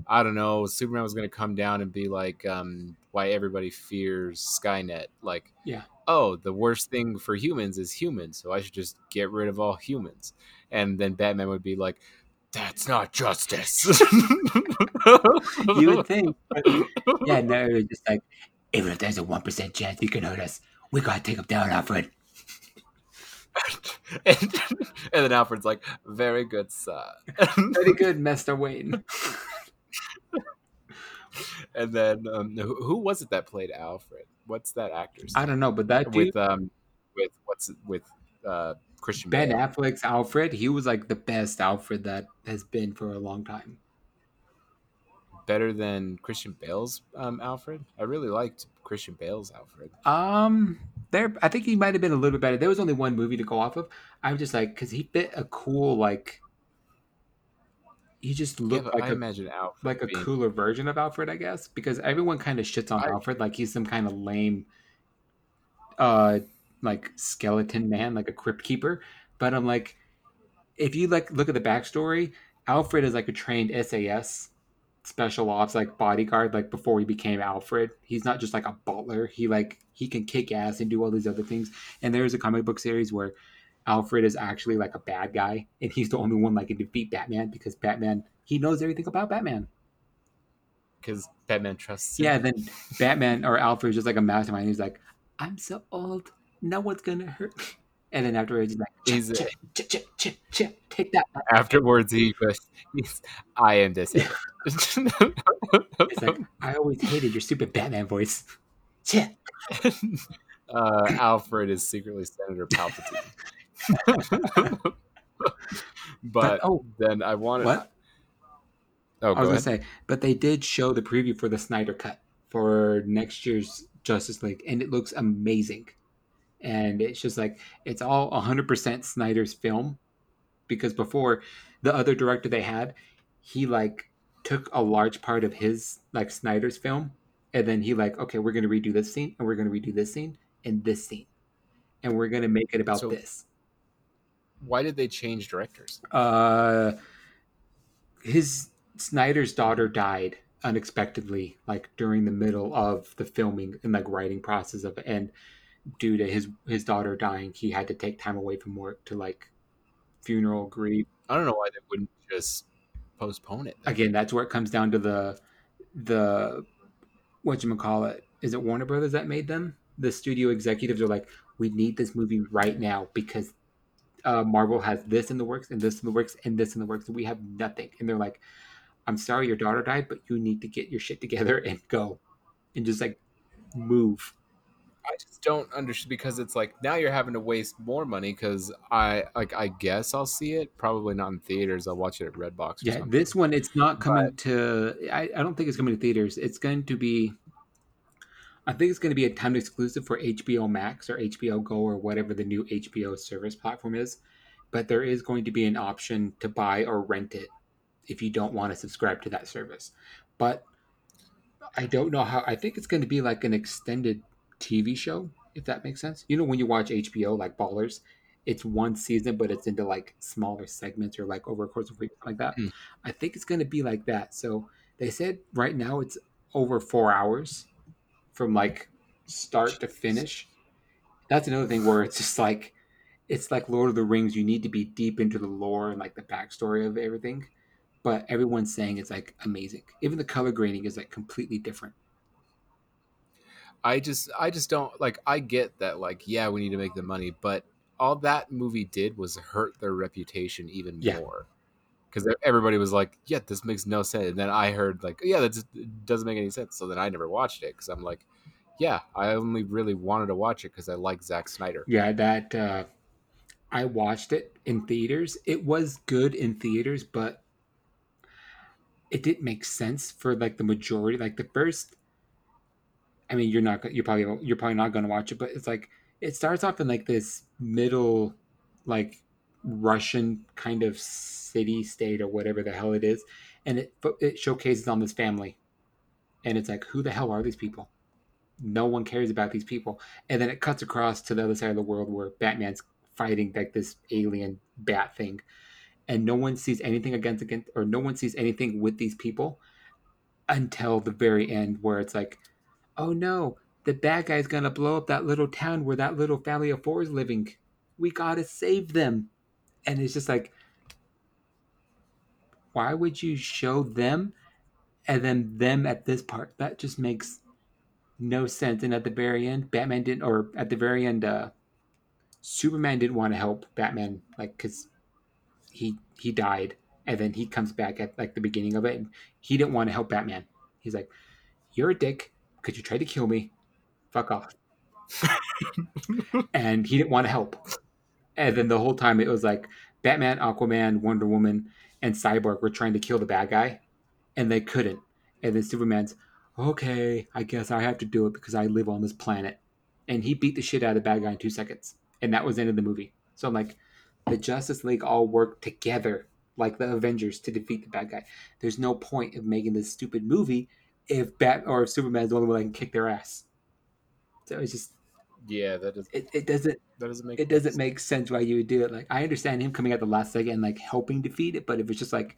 I don't know, Superman was going to come down and be like, um, why everybody fears Skynet. Like, Yeah. oh, the worst thing for humans is humans, so I should just get rid of all humans. And then Batman would be like, that's not justice. [laughs] You would [laughs] think, but yeah, no, it was just like even if there's a one percent chance he can hurt us, we gotta take him down, Alfred. [laughs] and, and then Alfred's like, very good, sir. Very good, Master Wayne. [laughs] and then um, who, who was it that played Alfred? What's that actor's I don't know, but that dude, with um with what's with uh Christian Ben Bale. Affleck's Alfred, he was like the best Alfred that has been for a long time. better than Christian Bale's um Alfred. I really liked Christian Bale's Alfred. Um, there, I think he might have been a little bit better. There was only one movie to go off of. I'm just like, because he fit a cool like. He just looked but like I a imagine Alfred like a being- cooler version of Alfred, I guess, because everyone kind of shits on I- Alfred like he's some kind of lame, uh, like skeleton man, like a crypt keeper. But I'm like, if you like look at the backstory, Alfred is like a trained SAS special ops like bodyguard like before he became Alfred. He's not just like a butler. He like he can kick ass and do all these other things. And there's a comic book series where Alfred is actually like a bad guy and he's the only one like can defeat Batman because Batman he knows everything about Batman. because Batman trusts him. Yeah, then Batman or Alfred is just like a mastermind. He's like, I'm so old, no one's gonna hurt me. And then afterwards he's like, He's chip, a- chip, take that. Afterwards, he goes, "I am this." [laughs] Like, I always hated your stupid Batman voice. [laughs] Chip. uh, Alfred is secretly Senator Palpatine. [laughs] but, oh, then I wanted. what? Oh, I was ahead. gonna say, but they did show the preview for the Snyder cut for next year's Justice League, and it looks amazing. And it's just like it's all 100% Snyder's film because before the other director they had, he like took a large part of his like Snyder's film, and then he like, okay, we're gonna redo this scene, and we're gonna redo this scene and this scene, and we're gonna make it about So- this. Why did they change directors? Uh, his Snyder's daughter died unexpectedly, like during the middle of the filming and like writing process of it, and due to his his daughter dying, he had to take time away from work to like funeral grief. I don't know why they wouldn't just postpone it. Again, that's where it comes down to the the what you call it. Is it Warner Brothers that made them? The studio executives are like, we need this movie right now because uh, Marvel has this in the works and this in the works and this in the works, and we have nothing. And they're like, I'm sorry your daughter died, but you need to get your shit together and go and just like move. I just don't understand because it's like now you're having to waste more money because I like I guess I'll see it probably not in theaters. I'll watch it at Redbox. Or Yeah, something. this one it's not coming But- to. I, I don't think it's coming to theaters. It's going to be. I think it's going to be a timed exclusive for HBO Max or HBO Go or whatever the new HBO service platform is. But there is going to be an option to buy or rent it if you don't want to subscribe to that service. But I don't know how. I think it's going to be like an extended TV show, if that makes sense. You know, when you watch HBO, like Ballers, it's one season, but it's into like smaller segments or like over a course of a week, like that. Hmm. I think it's going to be like that. So they said right now it's over four hours from like start to finish. That's another thing where it's just like it's like Lord of the Rings. You need to be deep into the lore and like the backstory of everything. But everyone's saying it's like amazing. Even the color grading is like completely different. I just I just don't like I get that like yeah we need to make the money but all that movie did was hurt their reputation even Yeah. more because everybody was like yeah this makes no sense and then I heard like yeah that doesn't make any sense so then I never watched it because I'm like yeah I only really wanted to watch it because I like Zack Snyder Yeah, that uh, I watched it in theaters. It was good in theaters, but it didn't make sense for like the majority. Like the first, I mean, you're not you're probably you're probably not going to watch it, but it's like it starts off in like this middle, like Russian kind of city state or whatever the hell it is, and it it showcases on this family, and it's like who the hell are these people? No one cares about these people. And then it cuts across to the other side of the world where Batman's fighting like this alien bat thing, and no one sees anything against against or no one sees anything with these people until the very end where it's like, oh no, the bad guy's gonna blow up that little town where that little family of four is living. We gotta save them, and it's just like, why would you show them and then them at this part? That just makes no sense. And at the very end, Batman didn't, or at the very end, uh, Superman didn't want to help Batman, like because he he died, and then he comes back at like the beginning of it, and he didn't want to help Batman. He's like, "You're a dick because you tried to kill me. Fuck off." [laughs] and he didn't want to help. And then the whole time it was like Batman, Aquaman, Wonder Woman, and Cyborg were trying to kill the bad guy, and they couldn't. And then Superman's, okay, I guess I have to do it because I live on this planet. And he beat the shit out of the bad guy in two seconds. And that was the end of the movie. So I'm like, the Justice League all worked together like the Avengers to defeat the bad guy. There's no point of making this stupid movie if Bat or if Superman's the only one that can kick their ass. So it's just yeah that does it, it doesn't that doesn't make it doesn't make sense why you would do it. Like I understand him coming at the last second and like helping defeat it, but if it's just like,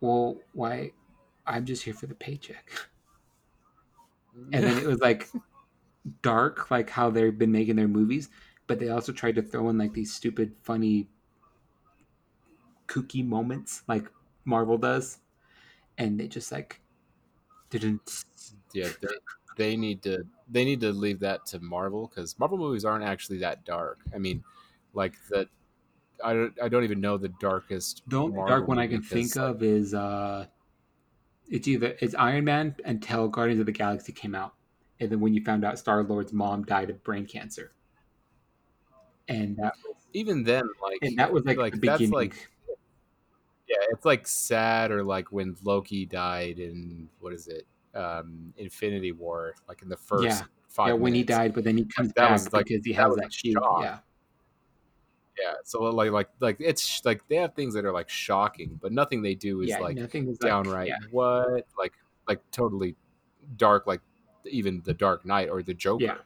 well, why? I'm just here for the paycheck. And then it was like [laughs] dark, like how they've been making their movies, but they also tried to throw in like these stupid, funny, kooky moments, like Marvel does, and they just like didn't. yeah they, they need to they need to leave that to Marvel because Marvel movies aren't actually that dark. I mean, like the I don't I don't even know the darkest only Marvel dark one I can think like, of is uh it's either it's Iron Man until Guardians of the Galaxy came out. And then when you found out Star Lord's mom died of brain cancer. and that was, even then, like and that was like, like that's beginning. like yeah, it's like sad or like when Loki died in what is it, um, Infinity War, like in the first Yeah. five. yeah, when he died, but then he comes that back was, like- because he that has that shield. shock. Yeah, Yeah, so like like like it's like they have things that are like shocking, but nothing they do is yeah, like nothing is like, downright Yeah, what like like totally dark like even the Dark Knight or the Joker Yeah.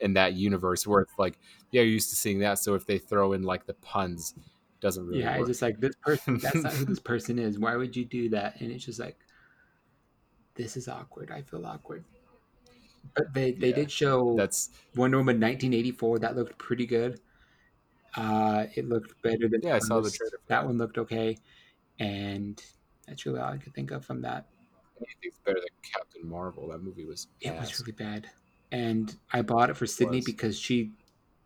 in that universe where it's like yeah you're used to seeing that so if they throw in like the puns doesn't really yeah. work. It's just like this person. That's not who this [laughs] person is. Why would you do that? And it's just like, this is awkward. I feel awkward. But they they Yeah. did show that's Wonder Woman 1984. That looked pretty good. Uh, it looked better than Yeah, I saw the trailer That one looked okay, and that's really all I could think of from that. anything's better than Captain Marvel. That movie was It was really bad, and I bought it for Sydney was. because she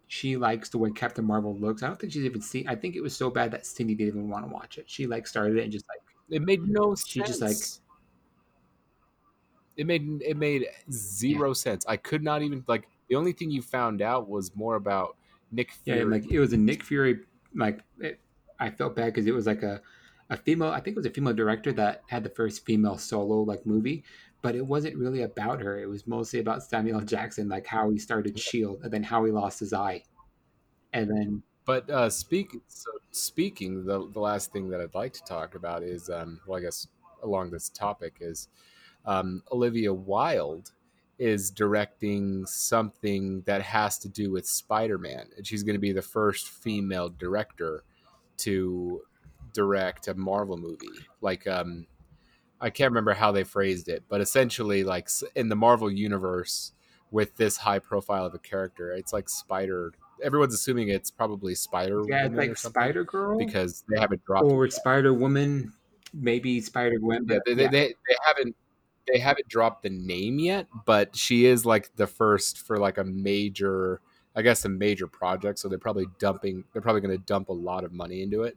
she likes the way Captain Marvel looks. I don't think she's even seen. I think it was so bad that Cindy didn't even want to watch it. She like started it and just like It made no She sense. just, like- it made it made zero sense. I could not even like the only thing you found out was more about Nick yeah, Fury. like it was a Nick Fury. Like it, I felt bad because it was like a a female. I think it was a female director that had the first female solo like movie. But it wasn't really about her. It was mostly about Samuel Jackson, like how he started Shield, and then how he lost his eye, and then But uh, speak so speaking, the the last thing that I'd like to talk about is um, well, I guess along this topic is um, Olivia Wilde is directing something that has to do with Spider-Man, and she's going to be the first female director to direct a Marvel movie. Like um, I can't remember how they phrased it, but essentially, like in the Marvel universe, with this high profile of a character, it's like Spider. Everyone's assuming it's probably Spider. yeah, like Spider Girl because they haven't dropped. or. Spider Woman, maybe Spider Gwen. Yeah, they, they, they, they haven't they haven't dropped the name yet, but she is like the first for like a major, I guess, a major project. So they're probably dumping. They're probably going to dump a lot of money into it,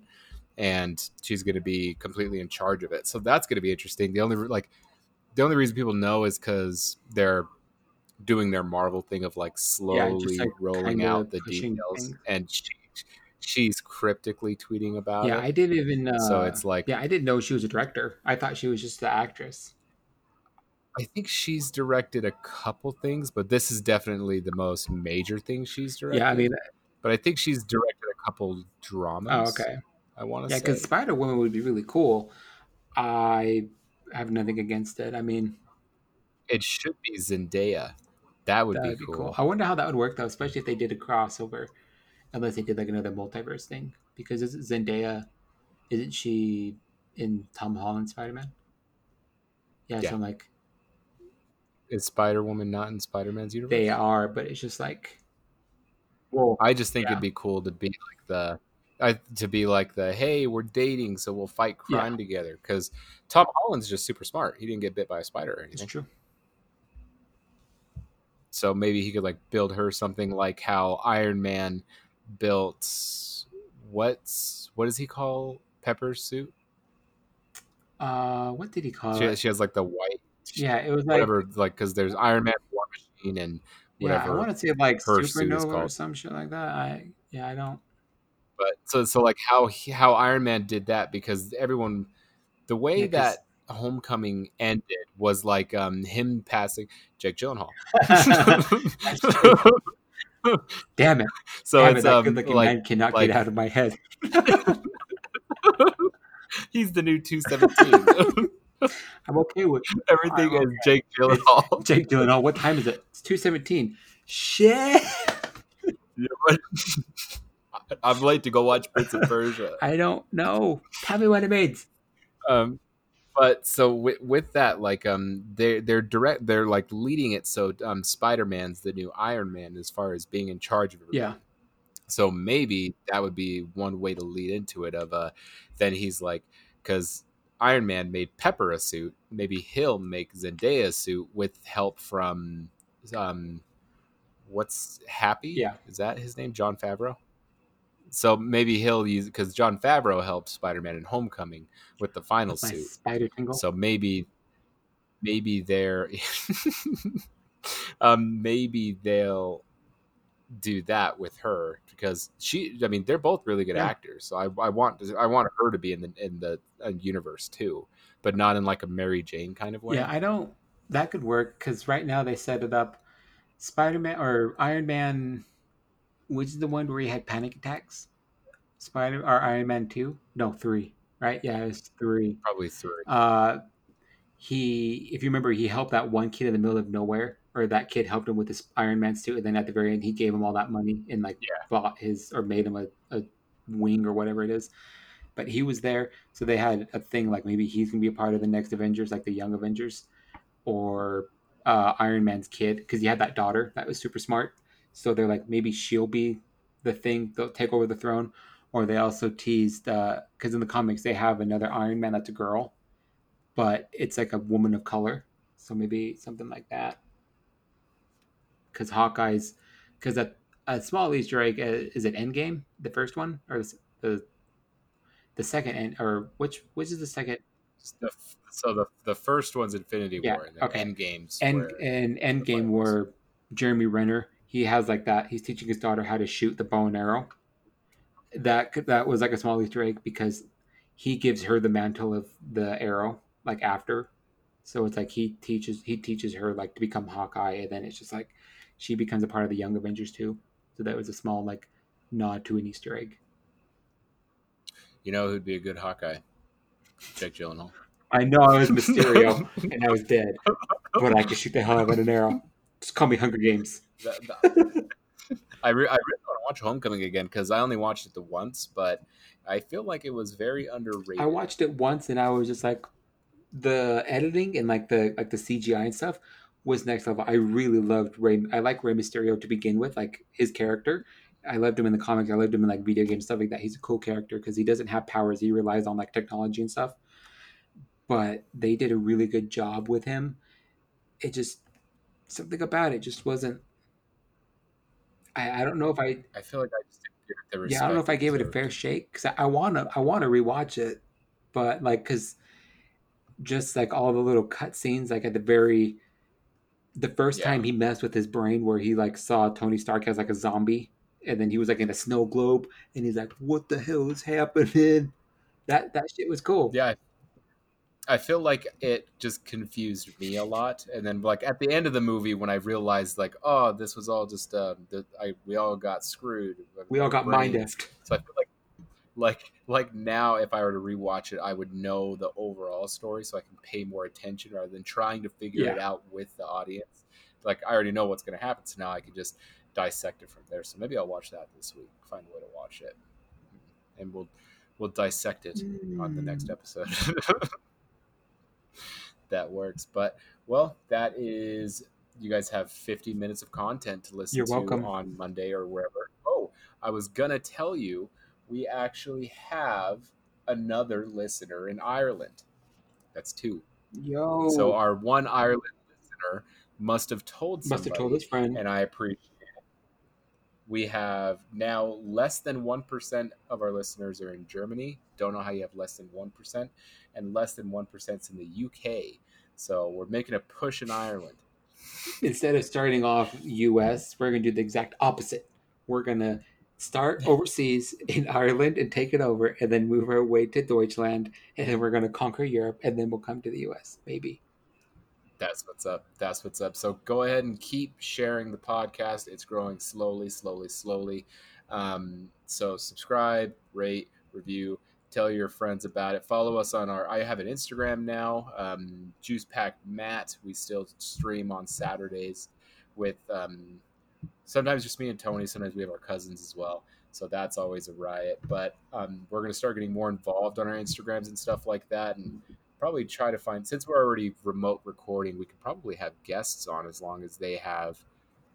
and she's going to be completely in charge of it. So that's going to be interesting. The only like the only reason people know is because they're doing their Marvel thing of like slowly like, rolling out the details, things. and she she's cryptically tweeting about yeah, it. Yeah, I didn't even. Uh, so it's like yeah, I didn't know she was a director. I thought she was just the actress. I think she's directed a couple things, but this is definitely the most major thing she's directed. Yeah, I mean, but I think she's directed a couple dramas. oh, okay. I want to Yeah, say. because Spider Woman would be really cool. I have nothing against it. I mean, it should be Zendaya. That would be be cool. cool. I wonder how that would work though, especially if they did a crossover, unless they did like another multiverse thing. Because isn't Zendaya, isn't she in Tom Holland Spider Man? Yeah, Yeah. so I'm like Is Spider Woman not in Spider Man's universe? they are, but it's just like, well, I just think Yeah. it'd be cool to be like the, I, to be like the hey, we're dating, so we'll fight crime together. Because Tom Holland's just super smart. He didn't get bit by a spider or anything. true. So maybe he could like build her something like how Iron Man built what's what does he call Pepper's suit? Uh, what did he call She, it? she has like the white Yeah, it was like whatever like because there's Iron Man War Machine and whatever. yeah, I want to say like her suit Supernova or some shit like that. I yeah, I don't. But so so like how he, how Iron Man did that because everyone the way Yeah, that Homecoming ended was like um him passing Jake Gyllenhaal. [laughs] [laughs] Damn it! so Damn it! it's That um good-looking like man cannot like- get out of my head. [laughs] he's the new 217. I'm okay with Everything I'm is Jake Gyllenhaal. Jake Gyllenhaal. What time is it? It's two seventeen. Shit! I'm late to go watch Prince of Persia. [laughs] I don't know. Tell me what it means. Um, but so with, with that, like, um, they they're direct, they're like leading it. So, um, Spider Man's the new Iron Man as far as being in charge of everything. Yeah, So maybe that would be one way to lead into it. Of uh, then he's like, because Iron Man made Pepper a suit, maybe he'll make Zendaya a suit with help from, um, what's Happy? Yeah. is that his name? Jon Favreau. So maybe he'll use because Jon Favreau helped Spider Man in Homecoming with the final With suit. spider tingle. So maybe, maybe they're, [laughs] um, maybe they'll do that with her because she I mean they're both really good Yeah. actors so I, I want I want her to be in the in the uh, universe too but not in like a Mary Jane kind of way Yeah, I don't. That could work because right now they set it up. Spider Man or Iron Man, which is the one where he had panic attacks. Spider or Iron Man two? No, three. Right? Yeah, it's three. probably three Uh, he, if you remember, he helped that one kid in the middle of nowhere, or that kid helped him with his Iron Man suit, and then at the very end, he gave him all that money and like Yeah. bought his or made him a, a wing or whatever it is. But he was there, so they had a thing like maybe he's gonna be a part of the next Avengers, like the Young Avengers, or uh, Iron Man's kid, because he had that daughter that was super smart. So they're like maybe she'll be the thing, they'll take over the throne. Or they also teased because in the comics they have another Iron Man that's a girl, but it's like a woman of color. So maybe something like that. Because Hawkeye's, because a, a small Easter egg uh, is it Endgame, the first one, or the the, the second end, or which which is the second the, so the the first one's Infinity Yeah, War and then okay. Endgame's end where- in Endgame where Jeremy Renner he has like that. He's teaching his daughter how to shoot the bow and arrow. That that was like a small Easter egg because he gives her the mantle of the arrow like after. So it's like he teaches he teaches her like to become Hawkeye, and then it's just like she becomes a part of the Young Avengers too. So that was a small like nod to an Easter egg. you know who'd be a good Hawkeye Jake Gyllenhaal I know I was Mysterio and I was dead, but I could shoot the hell out of an arrow. Just call me Hunger Games. That- that- [laughs] I, re- I really want to watch Homecoming again because I only watched it the once, but I feel like it was very underrated. I watched it once and I was just like the editing and like the like the CGI and stuff was next level. I really loved Ray I like Ray Mysterio to begin with, like his character. I loved him in the comics. I loved him in like video games stuff like that. He's a cool character because he doesn't have powers. He relies on like technology and stuff. But they did a really good job with him. It just something about it just wasn't. I, I don't know if I I feel like I just didn't give it the respect. yeah, I don't know if I gave it a fair shake because I, I wanna I wanna rewatch it, but like because just like all the little cut scenes, like at the very the first Yeah. time he messed with his brain, where he like saw Tony Stark as like a zombie, and then he was like in a snow globe, and he's like, "What the hell is happening?" [laughs] That that shit was cool. Yeah, I feel like it just confused me a lot, and then like at the end of the movie, when I realized like, oh, this was all just um, that I we all got screwed. We all got mind effed. So I feel like, like, like now, if I were to rewatch it, I would know the overall story, so I can pay more attention rather than trying to figure it out with the audience. Like I already know what's going to happen, so now I can just dissect it from there. So maybe I'll watch that this week. Find a way to watch it, and we'll we'll dissect it on the Mm. next episode. [laughs] that works. But well, that is you guys have 50 minutes of content to listen You're to welcome. on Monday or wherever. Oh, I was gonna tell you we actually have another listener in Ireland. That's two. Yo, So our one Ireland listener must have told somebody, must have told his friend. and I appreciate. We have now less than 1% of our listeners are in Germany. Don't know how you have less than 1%. And less than 1% is in the UK. So we're making a push in Ireland. instead of starting off US, we're going to do the exact opposite. We're going to start [laughs] overseas in Ireland and take it over, and then move our way to Deutschland, and then we're going to conquer Europe, and then we'll come to the US, maybe. That's what's up. That's what's up. So go ahead and keep sharing the podcast. It's growing slowly, slowly, slowly. Um, so subscribe, rate, review, tell your friends about it. Follow us on our. I have an Instagram now, um, Juice Pack Matt. We still stream on Saturdays with um, sometimes just me and Tony. Sometimes we have our cousins as well. So that's always a riot. But um, we're going to start getting more involved on our Instagrams and stuff like that, and probably try to find since we're already remote recording, we could probably have guests on as long as they have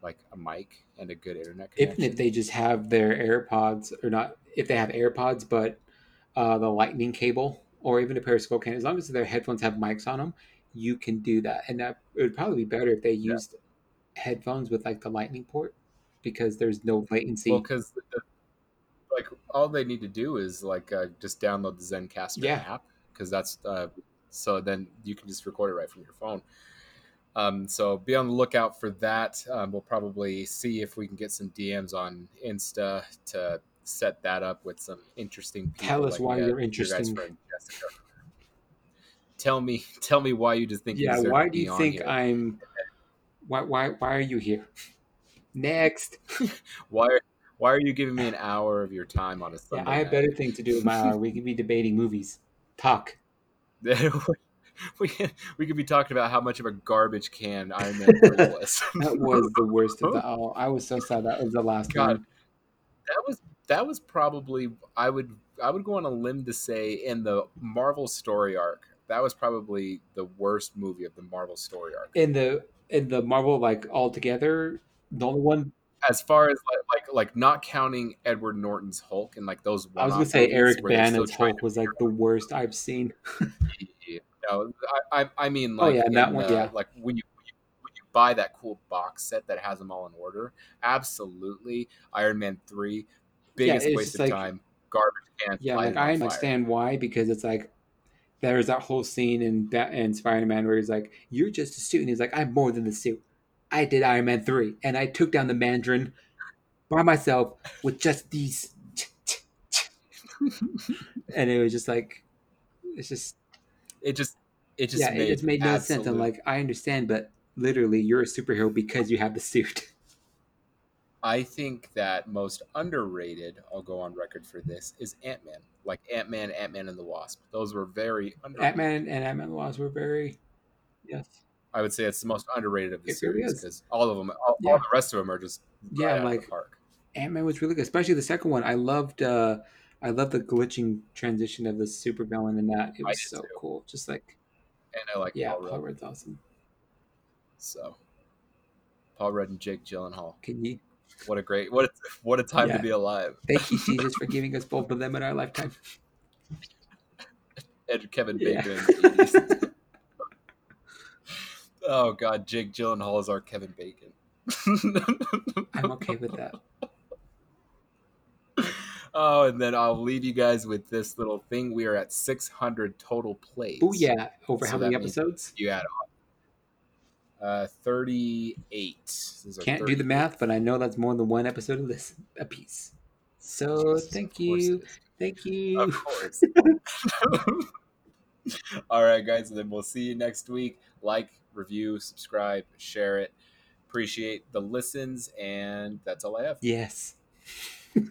like a mic and a good internet connection. Even if they just have their AirPods, or not, if they have AirPods, but uh, the lightning cable, or even a Periscope can, as long as their headphones have mics on them, you can do that. And that, it would probably be better if they used headphones with like the lightning port, because there's no latency. well, because like all they need to do is like uh, just download the Zencastr Yeah. app because that's uh, so then you can just record it right from your phone. Um, so be on the lookout for that. Um, we'll probably see if we can get some DMs on Insta to set that up with some interesting people. Tell us why uh, you're interesting. Tell me, tell me why you just think. Yeah, why do you think. I'm? Why why why are you here? Next. [laughs] Why? Why are you giving me an hour of your time on a Yeah, Sunday? I have night? better things to do with my hour. We could be debating movies. Talk. [laughs] we we could be talking about how much of a garbage can Iron Man was. [laughs] That was the worst of the [laughs] all. I was so sad that was the last God. one. that was that was probably I would I would go on a limb to say in the Marvel story arc that was probably the worst movie of the Marvel story arc. In the in the Marvel like all together, the only one As far as like like, like not counting Edward Norton's Hulk and like those. I was gonna say Eric Bana's Hulk was like the worst I've seen. No, I, I I mean Oh, like yeah, in that one, the- yeah. like when you when you when you buy that cool box set that has them all in order. Absolutely, Iron Man three, biggest it's waste of like- time, garbage can. Yeah, like I on fire. understand why because it's like there's that whole scene in in Spider Man where he's like, "You're just a suit," and he's like, "I'm more than the suit. I did Iron Man three, and I took down the Mandarin by myself with just these." and it was just like, it's just It just it just yeah, made it just made no sense. I'm like, I understand, but literally, you're a superhero because you have the suit. [laughs] I think that most underrated, I'll go on record for this, is Ant Man. Like Ant Man, Ant Man and the Wasp. Those were very underrated. Ant Man and Ant Man and the Wasp were very, yes, I would say it's the most underrated of the It series because all of them, all, Yeah. all the rest of them are just Yeah, right like- park. Ant Man was really good, especially the second one. I loved, uh I loved the glitching transition of the super villain in that. It was so too. cool. Just like, And I like yeah, Paul Paul Rudd. Rudd's awesome. So Paul Rudd and Jake Gyllenhaal. Can you What a great what a, what a time Yeah. to be alive. thank you, [laughs] Jesus, for giving us both of them in our lifetime? And Kevin Yeah. Bacon 80s. [laughs] oh god, Jake Gyllenhaal is our Kevin Bacon. [laughs] I'm okay with that. [laughs] Oh, and then I'll leave you guys with this little thing. We are at 600 total plays. Oh yeah, over So how many episodes? You add on. Uh, 38. These are Can't do the math, but I know that's more than one episode of this a piece. So Jesus, thank you, thank you. Of course. [laughs] all right, guys. And then we'll see you next week. Like, review, subscribe, share it. Appreciate the listens, and that's all I have. Yes. [laughs]